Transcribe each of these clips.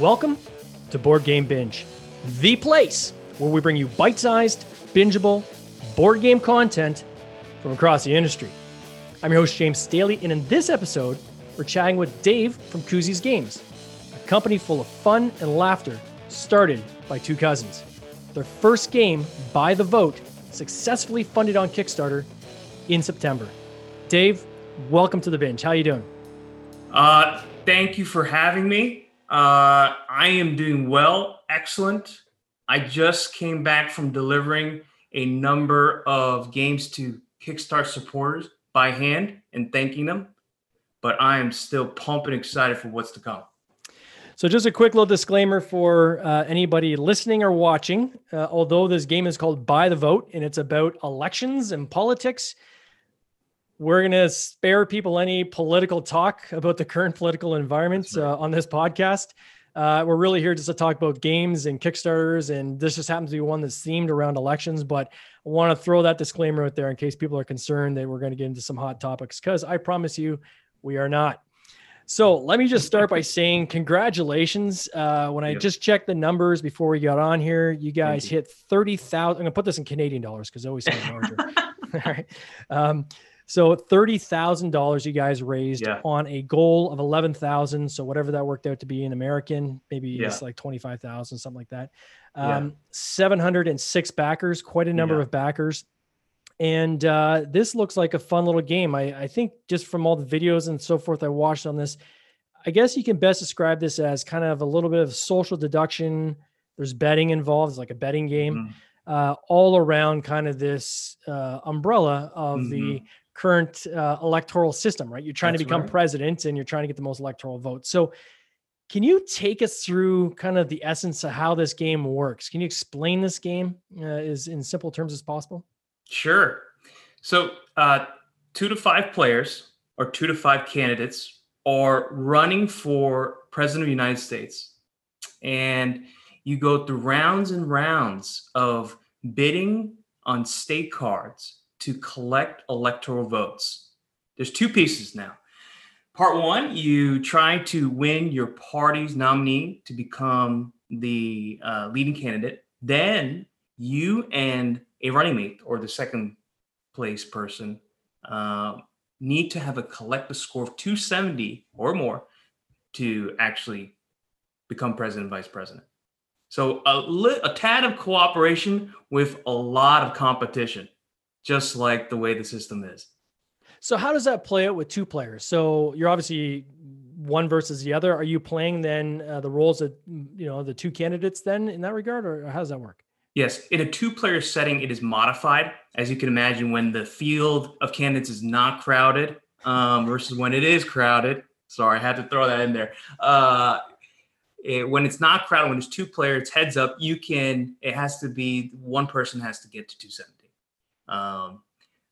Welcome to Board Game Binge, the place where we bring you bite sized, bingeable board game content from across the industry. I'm your host, James Staley, and in this episode, we're chatting with Dave from Koozies Games, a company full of fun and laughter started by two cousins. Their first game, By the Vote, successfully funded on Kickstarter in September. Dave, welcome to the bench. How are you doing? Uh, thank you for having me. Uh, I am doing well, excellent. I just came back from delivering a number of games to Kickstart supporters by hand and thanking them, but I am still pumping excited for what's to come. So, just a quick little disclaimer for uh, anybody listening or watching. Uh, although this game is called By the Vote and it's about elections and politics, we're going to spare people any political talk about the current political environment right. uh, on this podcast. Uh, we're really here just to talk about games and Kickstarters, and this just happens to be one that's themed around elections. But I want to throw that disclaimer out there in case people are concerned that we're going to get into some hot topics, because I promise you, we are not. So let me just start by saying congratulations. Uh, when I yep. just checked the numbers before we got on here, you guys you. hit 30,000. I'm going to put this in Canadian dollars because it always sounds larger. All right. Um, so thirty thousand dollars you guys raised yeah. on a goal of eleven thousand. So whatever that worked out to be in American, maybe yeah. it's like twenty five thousand, something like that. Um, yeah. Seven hundred and six backers, quite a number of backers. And uh, this looks like a fun little game. I, I think just from all the videos and so forth I watched on this, I guess you can best describe this as kind of a little bit of social deduction. There's betting involved, it's like a betting game. Mm-hmm. Uh, all around kind of this uh, umbrella of mm-hmm. the current uh, electoral system, right? You're trying That's to become right. president and you're trying to get the most electoral votes. So, can you take us through kind of the essence of how this game works? Can you explain this game uh, as in simple terms as possible? Sure. So, uh, two to five players or two to five candidates are running for president of the United States, and you go through rounds and rounds of bidding on state cards to collect electoral votes. There's two pieces now. Part one, you try to win your party's nominee to become the uh, leading candidate. Then you and a running mate or the second place person uh, need to have a collective score of 270 or more to actually become president and vice president. So a, li- a tad of cooperation with a lot of competition just like the way the system is. So how does that play out with two players? So you're obviously one versus the other. Are you playing then uh, the roles of you know the two candidates then in that regard, or how does that work? Yes, in a two-player setting, it is modified. As you can imagine, when the field of candidates is not crowded um, versus when it is crowded. Sorry, I had to throw that in there. Uh, it, when it's not crowded, when it's two players, heads up, you can. It has to be one person has to get to 270. Um,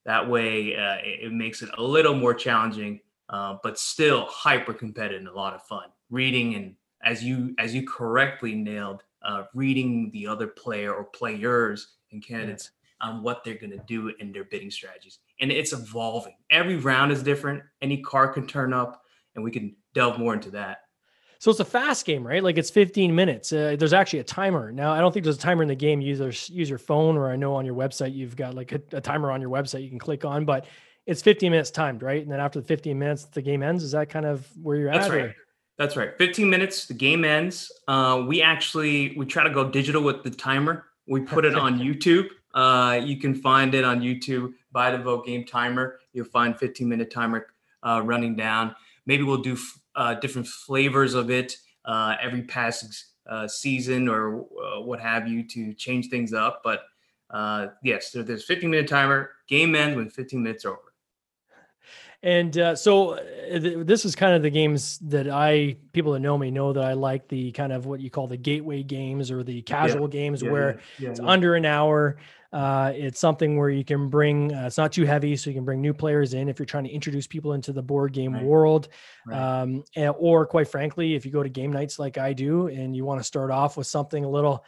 that way, uh, it, it, makes it a little more challenging, uh, but still hyper competitive and a lot of fun. Reading and as you as you correctly nailed, uh, reading the other player or players and candidates yeah. on what they're going to do in their bidding strategies, and it's evolving. Every round is different. Any card can turn up, and we can delve more into that. So it's a fast game, right? Like it's 15 minutes. Uh, there's actually a timer. Now, I don't think there's a timer in the game. You either use your phone or I know on your website you've got like a, a, timer on your website you can click on, but it's 15 minutes timed, right? And then after the 15 minutes, the game ends. Is that kind of where you're That's at? That's right. Or? That's right. 15 minutes, the game ends. Uh, we actually we try to go digital with the timer. We put it on YouTube. Uh, you can find it on YouTube by the vote game timer. You'll find 15 minute timer uh, running down. Maybe we'll do uh, different flavors of it uh, every past uh, season or uh, what have you to change things up. But uh, yes, there, there's 15 minute timer. Game ends when 15 minutes are over. And uh, so uh, th- this is kind of the games that I people that know me know that I like the kind of what you call the gateway games or the casual yeah. games yeah, where yeah, it's under an hour. Uh, it's something where you can bring. Uh, it's not too heavy, so you can bring new players in if you're trying to introduce people into the board game right. world. Right. Um, and, or quite frankly, if you go to game nights like I do and you want to start off with something a little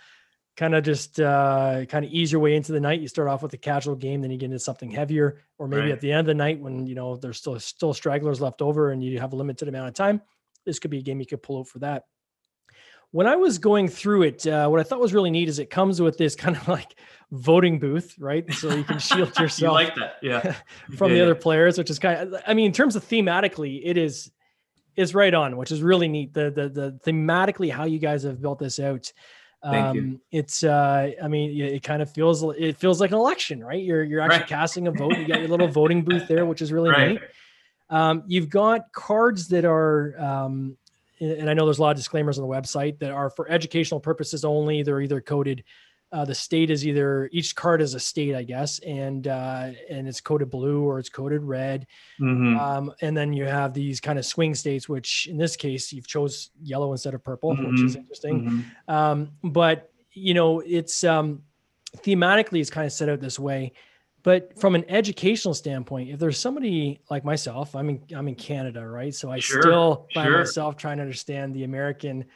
kind of just uh, kind of ease your way into the night. You start off with a casual game, then you get into something heavier, or maybe Right. at the end of the night when you know there's still still stragglers left over and you have a limited amount of time. This could be a game you could pull out for that. When I was going through it, uh, what I thought was really neat is it comes with this kind of like voting booth, right? So you can shield you yourself like that? Yeah. from Yeah, the yeah. other players, which is kind of, I mean, in terms of thematically, it is is right on, which is really neat. The the the thematically how you guys have built this out. Thank you. Um, it's uh, I mean, it it kind of feels it feels like an election, right? You're you're actually Right. casting a vote. You got your little voting booth there, which is really Right. neat. Um, you've got cards that are, um, and I know there's a lot of disclaimers on the website that are for educational purposes only. They're either coded. Uh, the state is either each card is a state, I guess, and uh, and it's coded blue or it's coded red. Mhm. Um, and then you have these kind of swing states, which in this case you've chose yellow instead of purple, which is interesting. Mhm. Um, but you know, it's um, thematically it's kind of set out this way. But from an educational standpoint, if there's somebody like myself, I'm in I'm in Canada, right? So I Sure, still find sure. myself trying to understand the American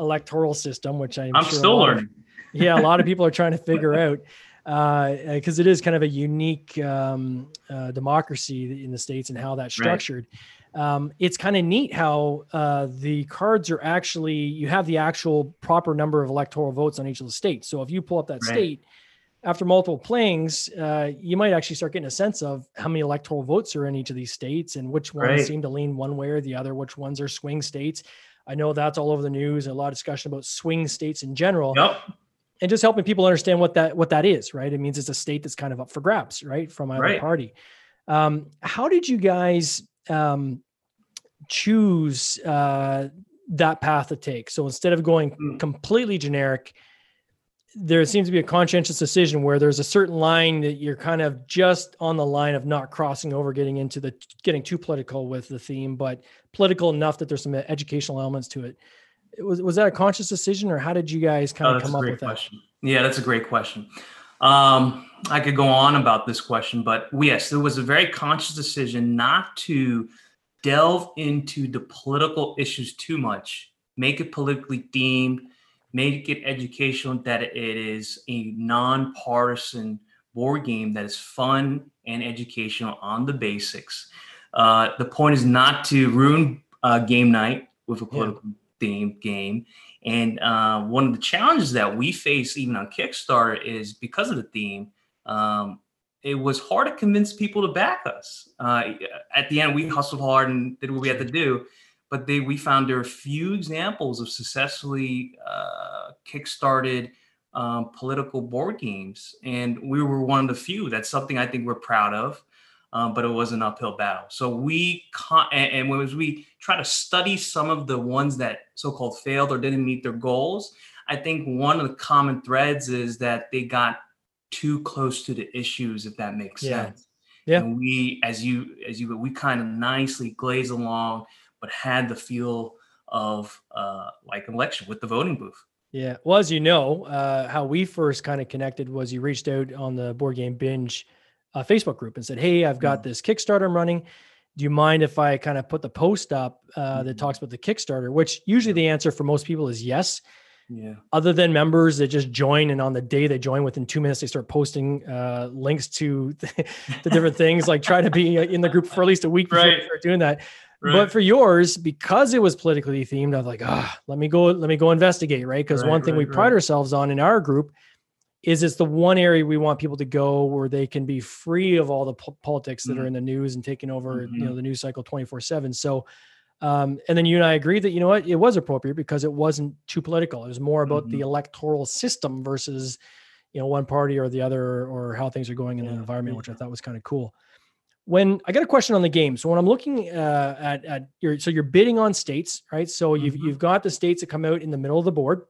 electoral system, which I'm, I'm sure still lot of- learning. yeah, a lot of people are trying to figure out because it is kind of a unique um, uh, democracy in the states and how that's Right. structured. Um, it's kind of neat how uh, the cards are actually you have the actual proper number of electoral votes on each of the states. So if you pull up that Right. state after multiple playings, uh, you might actually start getting a sense of how many electoral votes are in each of these states and which ones Right. seem to lean one way or the other, which ones are swing states. I know that's all over the news. A lot of discussion about swing states in general Yep. and just helping people understand what that what that is right it means it's a state that's kind of up for grabs right from either Right. party um, how did you guys um, choose uh, that path to take so instead of going Mm. completely generic there seems to be a conscientious decision where there's a certain line that you're kind of just on the line of not crossing over getting into the getting too political with the theme but political enough that there's some educational elements to it was was that a conscious decision or how did you guys Oh, kind of come up with that question. Yeah, that's a great question. Um, I could go on about this question, but yes, there was a very conscious decision not to delve into the political issues too much, make it politically themed, make it educational, that it is a nonpartisan board game that is fun and educational on the basics. Uh, the point is not to ruin uh, game night with a political themed game. And uh, one of the challenges that we face even on Kickstarter is because of the theme, um, it was hard to convince people to back us. Uh, at the end, we hustled hard and did what we had to do, but they, we found there are few examples of successfully uh, kickstarted um, political board games, and we were one of the few. That's something I think we're proud of. Um, but it was an uphill battle. So we con- and, and when as we try to study some of the ones that so-called failed or didn't meet their goals, I think one of the common threads is that they got too close to the issues, if that makes Yeah. sense. Yeah. And we, as you, as you, we kind of nicely glaze along, but had the feel of uh, like an election with the voting booth. Yeah. Well, as you know, uh, how we first kind of connected was you reached out on the board game binge uh, Facebook group and said, Hey, I've got this Kickstarter I'm running. Do you mind if I kind of put the post up uh, that Mhm. talks about the Kickstarter? Which usually the answer for most people is yes. Yeah. Other than members that just join, and on the day they join, within two minutes they start posting uh, links to the different things, like try to be in the group for at least a week before Right. start doing that. Right. But for yours, because it was politically themed, I was like, ah, let me go, let me go investigate, right? Because Right, one thing we right, pride ourselves on in our group is it's the one area we want people to go where they can be free of all the po- politics that are Mhm. in the news and taking over, you Mhm. know, the news cycle 24 seven. So, um, and then you and I agreed that, you know what, it was appropriate because it wasn't too political. It was more about the Mhm. electoral system versus, you know, one party or the other or how things are going in the environment, which I thought was kind of cool when I got a question on the game. So when I'm looking uh, at at your so you're bidding on states, right? So you've Mhm. you've got the states that come out in the middle of the board.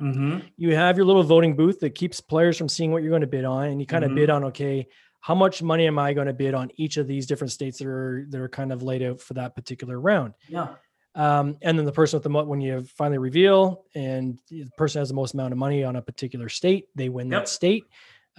Mm-hmm. You have your little voting booth that keeps players from seeing what you're going to bid on, and you kind of Mhm. bid on okay, how much money am I going to bid on each of these different states that are that are kind of laid out for that particular round. Yeah. Um, and then the person with the mo- when you finally reveal and the person has the most amount of money on a particular state, they win Yep. that state.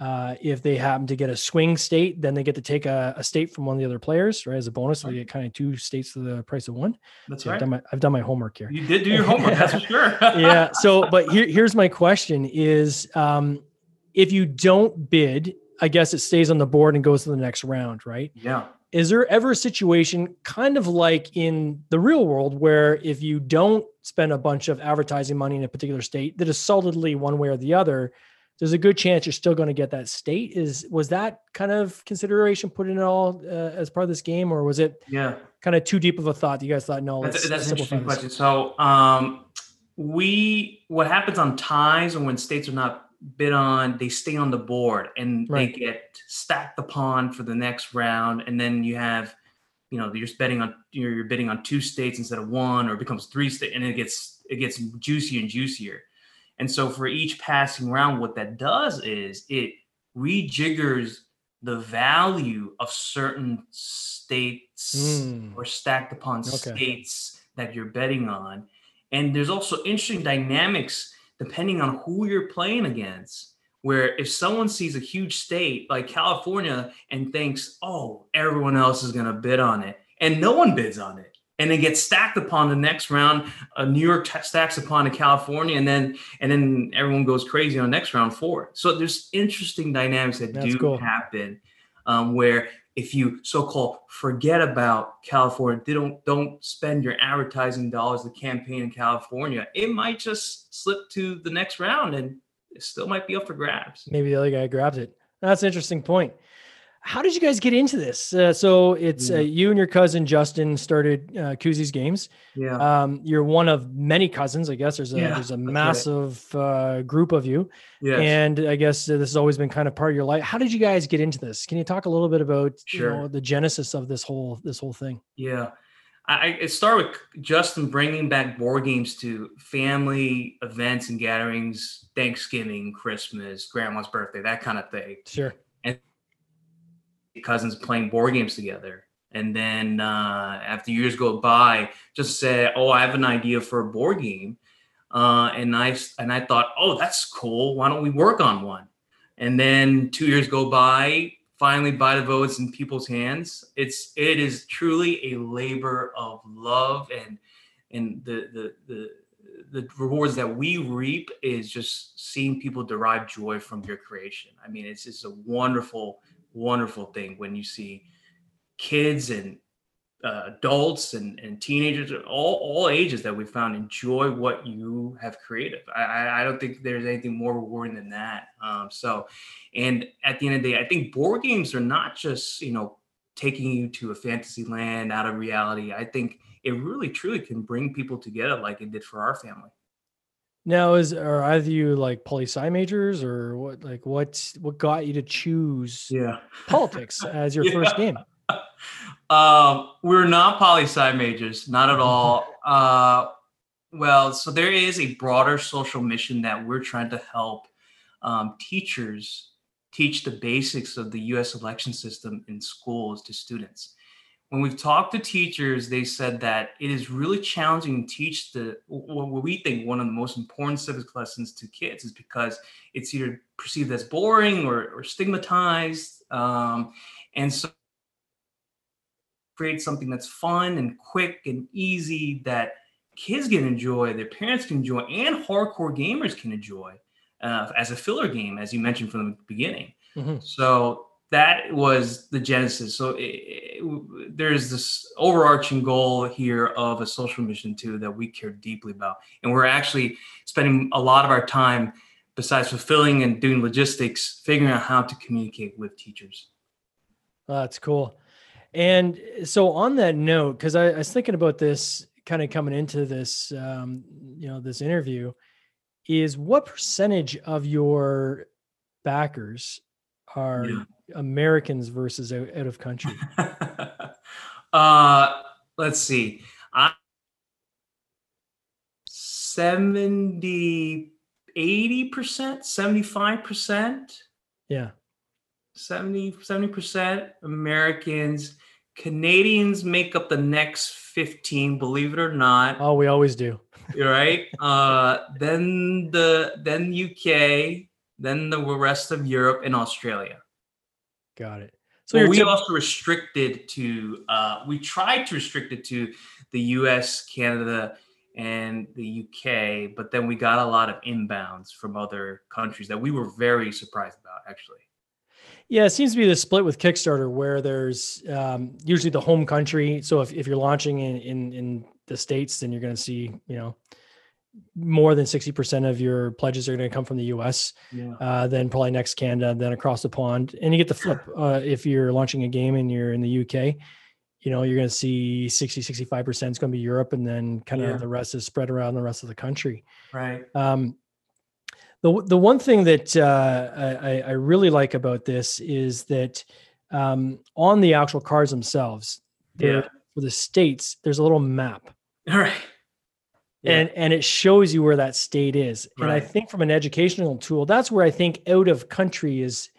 Uh, if they happen to get a swing state, then they get to take a, a state from one of the other players, right? As a bonus, so they get kind of two states for the price of one. That's So right. I've, done my, I've done my homework here. You did do your homework, that's for sure. yeah. So, but here, here's my question: Is um, if you don't bid, I guess it stays on the board and goes to the next round, right? yeah. Is there ever a situation, kind of like in the real world, where if you don't spend a bunch of advertising money in a particular state that is solidly one way or the other, there's a good chance you're still going to get that state? Is was that kind of consideration put in at all uh, as part of this game, or was it Yeah. kind of too deep of a thought? that You guys thought, no, That's, that's an interesting this? question. So, um, we what happens on ties and when states are not bid on, they stay on the board and Right. they get stacked upon for the next round, and then you have, you know, you're betting on you're, you're bidding on two states instead of one, or it becomes three state, and it gets it gets juicier and juicier. And so for each passing round, what that does is it rejiggers the value of certain states Mm. or stacked upon Okay. states that you're betting on. And there's also interesting dynamics depending on who you're playing against. Where if someone sees a huge state like California and thinks, oh, everyone else is going to bid on it, and no one bids on it, and then gets stacked upon the next round, uh, New York t- stacks upon a California, and then and then everyone goes crazy on next round four. So there's interesting dynamics that That's do cool. happen um, where if you so-called forget about California, they don't don't spend your advertising dollars to campaign in California, it might just slip to the next round and it still might be up for grabs. Maybe the other guy grabs it. That's an interesting point. How did you guys get into this? Uh, so it's uh, you and your cousin Justin started uh, Koozies Games. Yeah. Um, you're one of many cousins, I guess. There's a Yeah, there's a massive uh, group of you, yes. and I guess uh, this has always been kind of part of your life. How did you guys get into this? Can you talk a little bit about you know, the genesis of this whole this whole thing? Yeah. I, I- it started with Justin bringing back board games to family events and gatherings, Thanksgiving, Christmas, grandma's birthday, that kind of thing. Sure. Cousins playing board games together. And then uh, after years go by, just say, "Oh, I have an idea for a board game," uh, and I and I thought, "Oh, that's cool. Why don't we work on one?" And then two years go by. Finally, by the votes in people's hands, it's it is truly a labor of love, and and the the the the rewards that we reap is just seeing people derive joy from your creation. I mean, it's just a wonderful wonderful thing when you see kids and uh, adults and, and teenagers all, all ages that we found enjoy what you have created. I, I, don't think there's anything more rewarding than that. Um, so and at the end of the day i think board games are not just you know taking you to a fantasy land out of reality. I think it really truly can bring people together like it did for our family Now, is are either you like poli sci majors or what? Like, what what got you to choose yeah politics as your Yeah. first game? Um, we're not poli sci majors, not at all. Uh, well, so there is a broader social mission that we're trying to help um, teachers teach the basics of the U.S. election system in schools to students. When we've talked to teachers, they said that it is really challenging to teach the what we think one of the most important civics lessons to kids is because it's either perceived as boring or, or stigmatized, um, and so create something that's fun and quick and easy that kids can enjoy, their parents can enjoy, and hardcore gamers can enjoy uh, as a filler game, as you mentioned from the beginning. Mhm. So that was the genesis. So it, it- there's this overarching goal here of a social mission too that we care deeply about, and we're actually spending a lot of our time, besides fulfilling and doing logistics, figuring out how to communicate with teachers. That's cool. And so on that note, because I, I was thinking about this kind of coming into this, um, you know, this interview, is what percentage of your backers are Yeah. Americans versus out, out of country? uh let's see i 70 80% 75% Yeah. 70 70% americans canadians make up the next 15 believe it or not Oh, we always do. You're right uh then the then uk then the rest of Europe and Australia. Got it. So well, we t- also restricted to uh, we tried to restrict it to the U.S., Canada, and the UK, but then we got a lot of inbounds from other countries that we were very surprised about, actually. Yeah, it seems to be the split with Kickstarter where there's um, usually the home country. So if, if you're launching in, in, in the States, then you're going to see, you know, more than 60% of your pledges are going to come from the US, yeah. uh, then probably next Canada, then across the pond. And you get the flip uh, if you're launching a game and you're in the UK, you know, you're going to see 60, 65% is going to be Europe. And then kind of yeah. the rest is spread around the rest of the country. Right. Um, the, the one thing that uh, I, I really like about this is that um, on the actual cards themselves, yeah. for the states, there's a little map. All right yeah. and and it shows you where that state is right. and i think from an educational tool that's where i think out of country is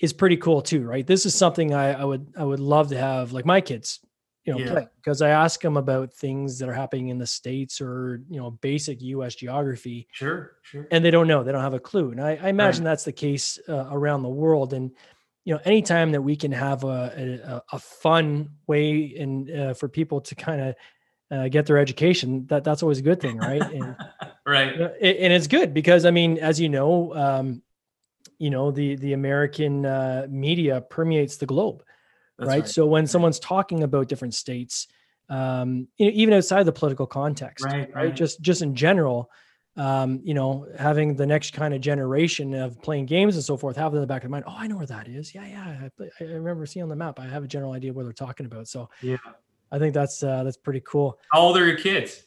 is pretty cool too right this is something i, I would i would love to have like my kids you know yeah. play because i ask them about things that are happening in the states or you know basic us geography sure sure and they don't know they don't have a clue and i, I imagine right. that's the case uh, around the world and you know anytime that we can have a, a, a fun way and uh, for people to kind of uh, get their education, that that's always a good thing, right? And, right. You know, and it's good because I mean, as you know, um, you know the the American uh, media permeates the globe, right? right? So when right. someone's talking about different states, um, even outside the political context, right, right? Just just in general, um, you know, having the next kind of generation of playing games and so forth, have in the back of mind, oh, I know where that is. Yeah, yeah, I, I remember seeing on the map. I have a general idea what they're talking about. So yeah, I think that's uh, that's pretty cool. How old are your kids?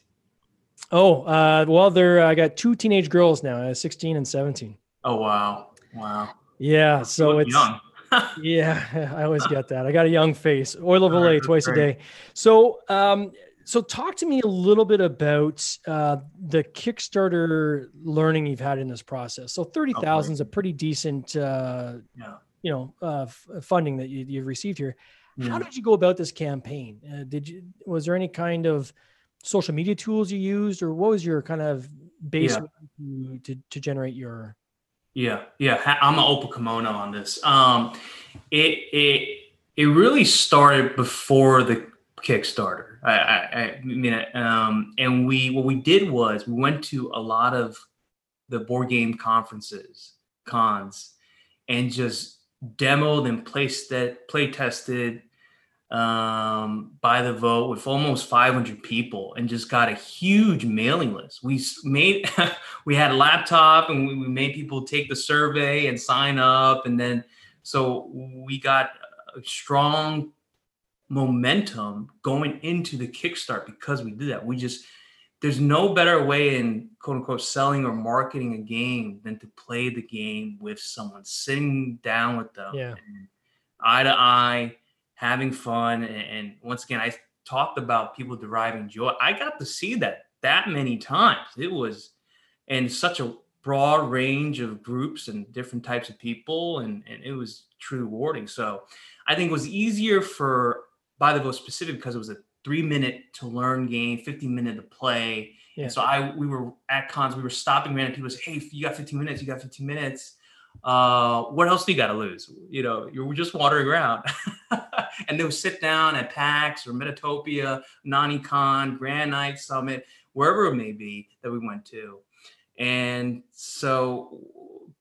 Oh, uh, well, they're I got two teenage girls now, uh, 16 and 17. Oh wow, wow. Yeah, so it's young. yeah, I always get that. I got a young face. Oil of Olay twice great. a day. So, um, so talk to me a little bit about uh, the Kickstarter learning you've had in this process. So, thirty thousand oh, is a pretty decent, uh, yeah. you know, uh, f- funding that you, you've received here. How did you go about this campaign? Uh, did you was there any kind of social media tools you used, or what was your kind of base yeah. to, to generate your? Yeah, yeah, I'm an Opal Kimono on this. Um, it it it really started before the Kickstarter. I, I, I mean, um, and we what we did was we went to a lot of the board game conferences, cons, and just demoed and placed that play tested um, by the vote with almost 500 people and just got a huge mailing list. We made we had a laptop and we, we made people take the survey and sign up, and then so we got a strong momentum going into the kickstart because we did that. We just there's no better way in quote unquote selling or marketing a game than to play the game with someone sitting down with them yeah. eye to eye having fun and, and, once again i talked about people deriving joy. I got to see that that many times. It was and such a broad range of groups and different types of people and, and it was truly rewarding. So i think it was easier for by the vote specific because it was a three minute to learn game, 15 minute to play. Yeah. And so I we were at cons, we were stopping random people say, Hey, you got 15 minutes, you got 15 minutes. Uh, what else do you got to lose? You know, you're just wandering around. and they would sit down at PAX or Metatopia, NaniCon, Granite Game Summit, wherever it may be that we went to. And so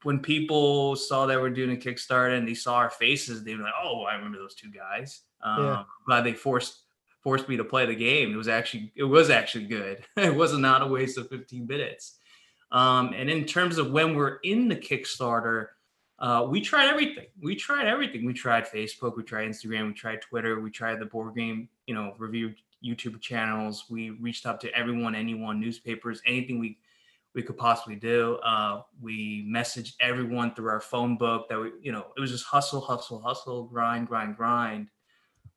when people saw that we're doing a Kickstarter and they saw our faces, they were like, "Oh, I remember those two guys." Um, yeah. Glad they forced forced me to play the game. It was actually it was actually good. it was not a waste of 15 minutes. Um, and in terms of when we're in the Kickstarter, uh, we tried everything. We tried everything. We tried Facebook, we tried Instagram, we tried Twitter, we tried the board game, you know, review YouTube channels. We reached out to everyone, anyone, newspapers, anything we we could possibly do. Uh, we messaged everyone through our phone book that we, you know, it was just hustle, hustle, hustle, grind, grind, grind.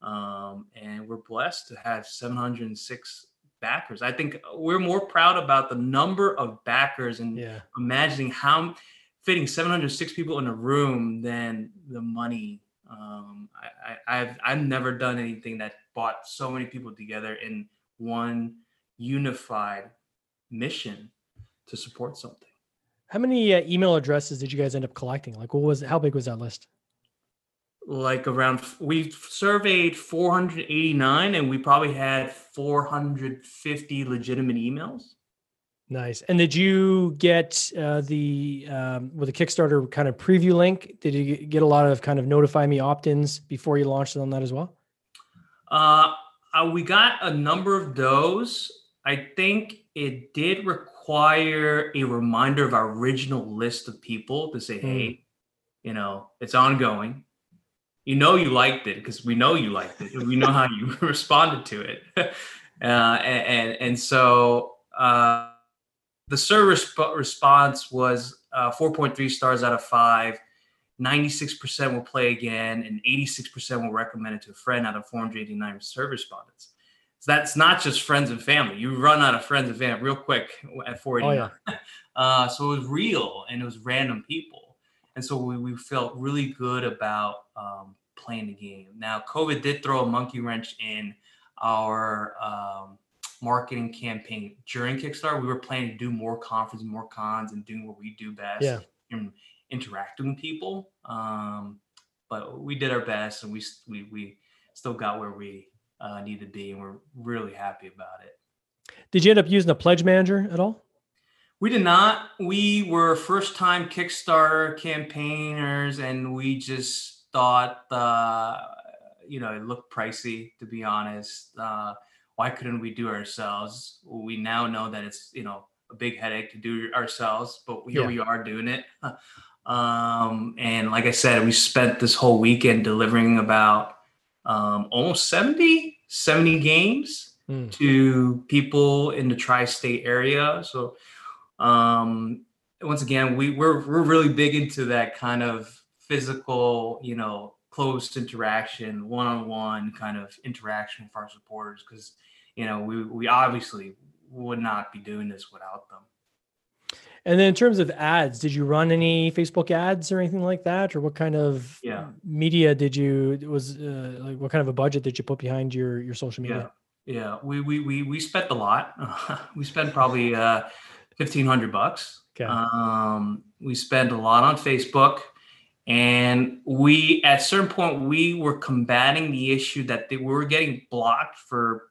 Um, and we're blessed to have 706 backers. I think we're more proud about the number of backers and yeah. imagining how fitting 706 people in a room than the money. Um, I, have I've never done anything that brought so many people together in one unified mission to support something. How many uh, email addresses did you guys end up collecting? Like, what was how big was that list? Like around, we surveyed 489, and we probably had 450 legitimate emails. Nice. And did you get uh, the um, with the Kickstarter kind of preview link? Did you get a lot of kind of notify me opt-ins before you launched on that as well? Uh, uh, we got a number of those. I think it did require a reminder of our original list of people to say, "Hey, Mm. you know, it's ongoing. You know, you liked it because we know you liked it. We know how you responded to it, uh, and, and and so uh, the service response was uh, 4.3 stars out of five. 96% will play again, and 86% will recommend it to a friend out of 489 service respondents. So that's not just friends and family. You run out of friends and family real quick at 489. uh, so it was real and it was random people. And so we, we felt really good about um, playing the game. Now, COVID did throw a monkey wrench in our um, marketing campaign during Kickstarter. We were planning to do more conferences, more cons, and doing what we do best. Yeah. And interacting with people. Um, but we did our best, and we we we still got where we uh, need to be, and we're really happy about it. Did you end up using a pledge manager at all? We did not. We were first time Kickstarter campaigners, and we just thought, uh, you know, it looked pricey, to be honest. Uh, why couldn't we do it ourselves? We now know that it's, you know, a big headache to do ourselves, but here Yeah. we are doing it. Um, and like I said, we spent this whole weekend delivering about um, almost 70, 70 games Hmm. to people in the tri-state area. So um, once again, we we're we're really big into that kind of physical, you know, close interaction, one-on-one kind of interaction with our supporters because you know we we obviously would not be doing this without them. And then in terms of ads, did you run any Facebook ads or anything like that, or what kind of Yeah. media did you was uh, like? What kind of a budget did you put behind your your social media? Yeah, Yeah, we we we we spent a lot. we spent probably uh, fifteen hundred bucks. Okay. Um, we spent a lot on Facebook, and we at a certain point we were combating the issue that they, we were getting blocked for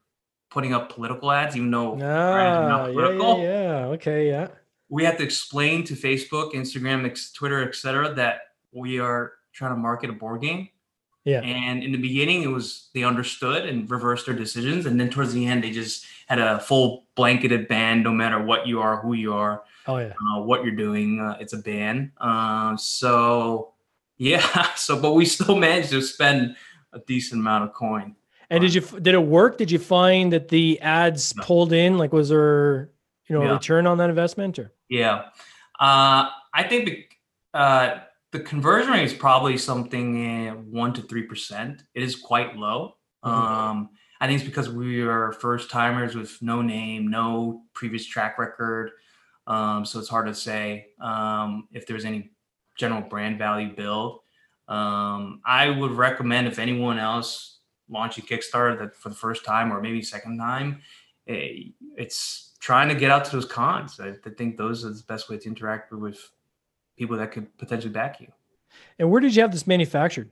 putting up political ads, even though our ads are Ah, not yeah, political. yeah, yeah. Okay, yeah. We had to explain to Facebook, Instagram, Twitter, etc., that we are trying to market a board game. Yeah. And in the beginning, it was they understood and reversed their decisions, and then towards the end, they just had a full blanketed ban. No matter what you are, who you are, Oh yeah. uh, what you're doing, uh, it's a ban. Uh, so yeah, so but we still managed to spend a decent amount of coin. And did you did it work? Did you find that the ads No. pulled in? Like, was there you know a return on that investment? Or Yeah, uh, I think the uh, the conversion rate is probably something uh, one to three percent. It is quite low. Mhm. Um, I think it's because we are first timers with no name, no previous track record. Um, so it's hard to say um, if there's any general brand value build. Um, I would recommend if anyone else launching Kickstarter that for the first time or maybe second time, eh, it's trying to get out to those cons. I, I think those are the best way to interact with people that could potentially back you. and where did you have this manufactured?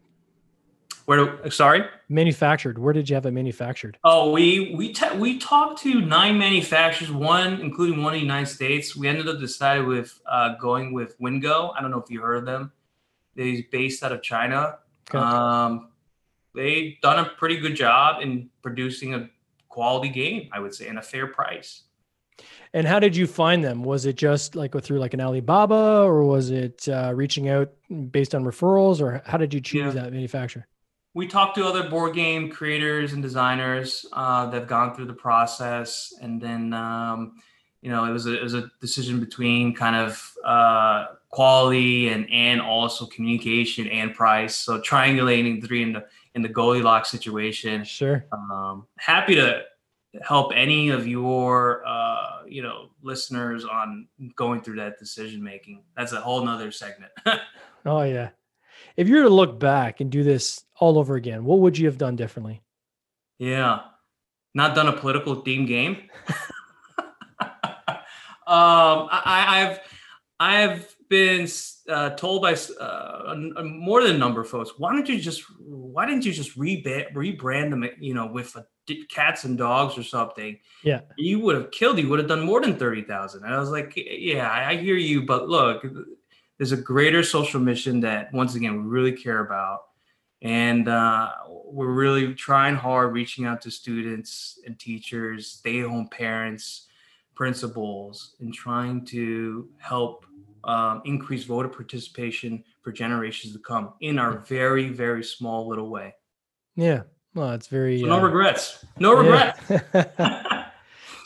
Where? do- Sorry. Manufactured. Where did you have it manufactured? Oh, we we we talked to nine manufacturers, one including one in the United States. We ended up decided with uh, going with Wingo. I don't know if you heard of them. They're based out of China. Okay. Um, they've done a pretty good job in producing a quality game, I would say, and a fair price. And how did you find them? Was it just like through like an Alibaba, or was it uh, reaching out based on referrals, or how did you choose Yeah. that manufacturer? We talked to other board game creators and designers uh, that have gone through the process, and then um, you know it was a, it was a decision between kind of uh, quality and and also communication and price. So triangulating the three in the in the Goldilocks situation. Sure. Um, happy to help any of your uh, you know listeners on going through that decision making. That's a whole nother segment. Oh yeah. If you were to look back and do this all over again, what would you have done differently? Yeah. Not done a political theme game. um, I, I've have been uh, told by uh, a more than a number of folks, why don't you just why didn't you just rebrand rebrand them, you know, with a, cats and dogs or something? Yeah, you would have killed. You would have done more than thirty thousand. And I was like, yeah, I hear you, but look, there's a greater social mission that once again we really care about, and uh, we're really trying hard, reaching out to students and teachers, stay-at-home parents, principals, and trying to help um, increase voter participation for generations to come in our very, very small little way. Yeah. Well, it's very so no uh, regrets. No regrets. Yeah.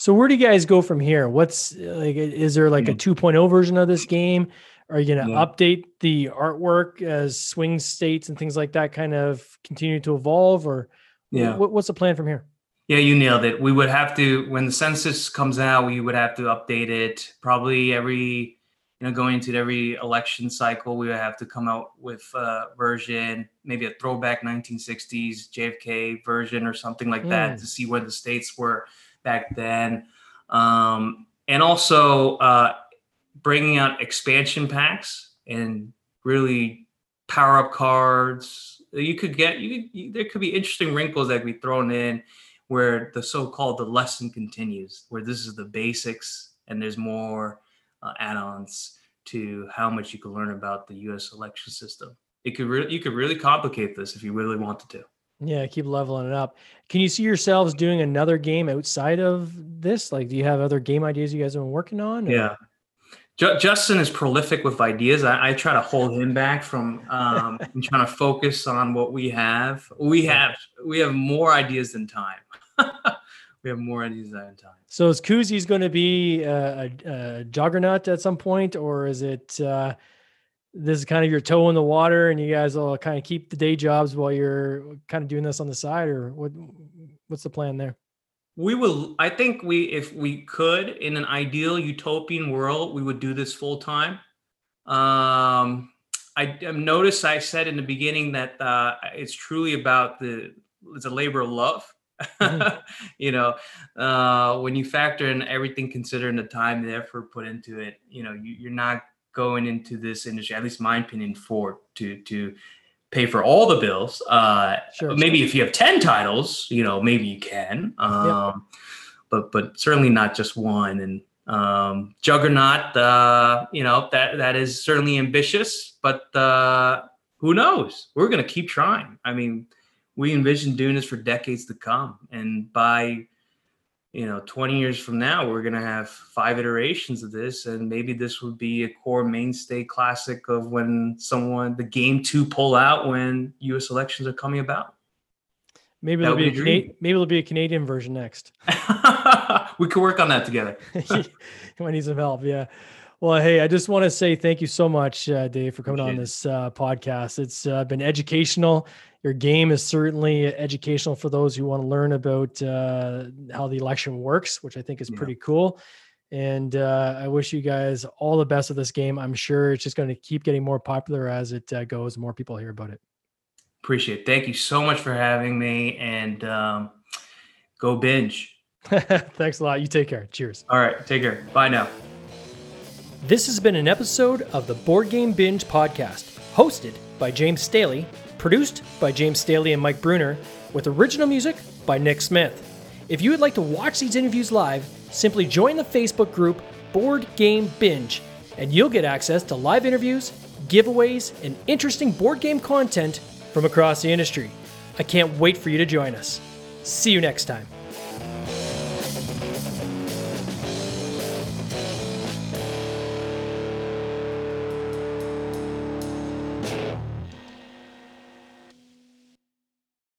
so where do you guys go from here? What's like is there like a mm. 2.0 version of this game? Are you going to yeah. update the artwork as swing states and things like that kind of continue to evolve or yeah. What, what's the plan from here? Yeah, you nailed it. We would have to when the census comes out, we would have to update it probably every you know, going into every election cycle, we would have to come out with a version, maybe a throwback 1960s JFK version or something like mm. that to see where the states were back then. Um, and also uh, bringing out expansion packs and really power up cards. You could get you, could, you there could be interesting wrinkles that could be thrown in where the so-called the lesson continues, where this is the basics and there's more uh, add-ons to how much you can learn about the U.S. election system. It could you could really complicate this if you really wanted to. Yeah, keep leveling it up. Can you see yourselves doing another game outside of this? Like, do you have other game ideas you guys have been working on? Or? Yeah. Justin is prolific with ideas. I, I, try to hold him back from um, trying to focus on what we have. We have we have more ideas than time. we have more ideas than time. So is Koozies going to be a, a, a, juggernaut at some point, or is it uh, this is kind of your toe in the water, and you guys will kind of keep the day jobs while you're kind of doing this on the side, or what? What's the plan there? We will. I think we, if we could, in an ideal utopian world, we would do this full time. Um, I, noticed I said in the beginning that uh, it's truly about the it's a labor of love mm-hmm. you know, uh, when you factor in everything considering the time, the effort put into it, you know, you, are not going into this industry, at least my opinion, for to to pay for all the bills. Uh, sure, maybe sure. if you have ten titles, you know, maybe you can, um, yep. but but certainly not just one. And um, Juggernaut, uh, you know, that that is certainly ambitious, but uh, who knows? We're going to keep trying. I mean we envision doing this for decades to come. And by you know 20 years from now we're going to have five iterations of this and maybe this would be a core mainstay classic of when someone the game to pull out when us elections are coming about. Maybe it'll be, a Cana- maybe it'll be a canadian version next. We could work on that together. Might need some help yeah well, hey, I just want to say thank you so much, uh, Dave, for coming on this uh, podcast. It's uh, been educational your game is certainly educational for those who want to learn about uh, how the election works, which I think is yeah. pretty cool. And uh, I wish you guys all the best of this game. I'm sure it's just going to keep getting more popular as it uh, goes, more people hear about it. Appreciate it. Thank you so much for having me and um, go binge. Thanks a lot. You take care. Cheers. All right. Take care. Bye now. This has been an episode of the Board Game Binge podcast, hosted by James Staley produced by James Staley and Mike Bruner, with original music by Nick Smith. If you would like to watch these interviews live, simply join the Facebook group Board Game Binge, and you'll get access to live interviews, giveaways, and interesting board game content from across the industry. I can't wait for you to join us. See you next time.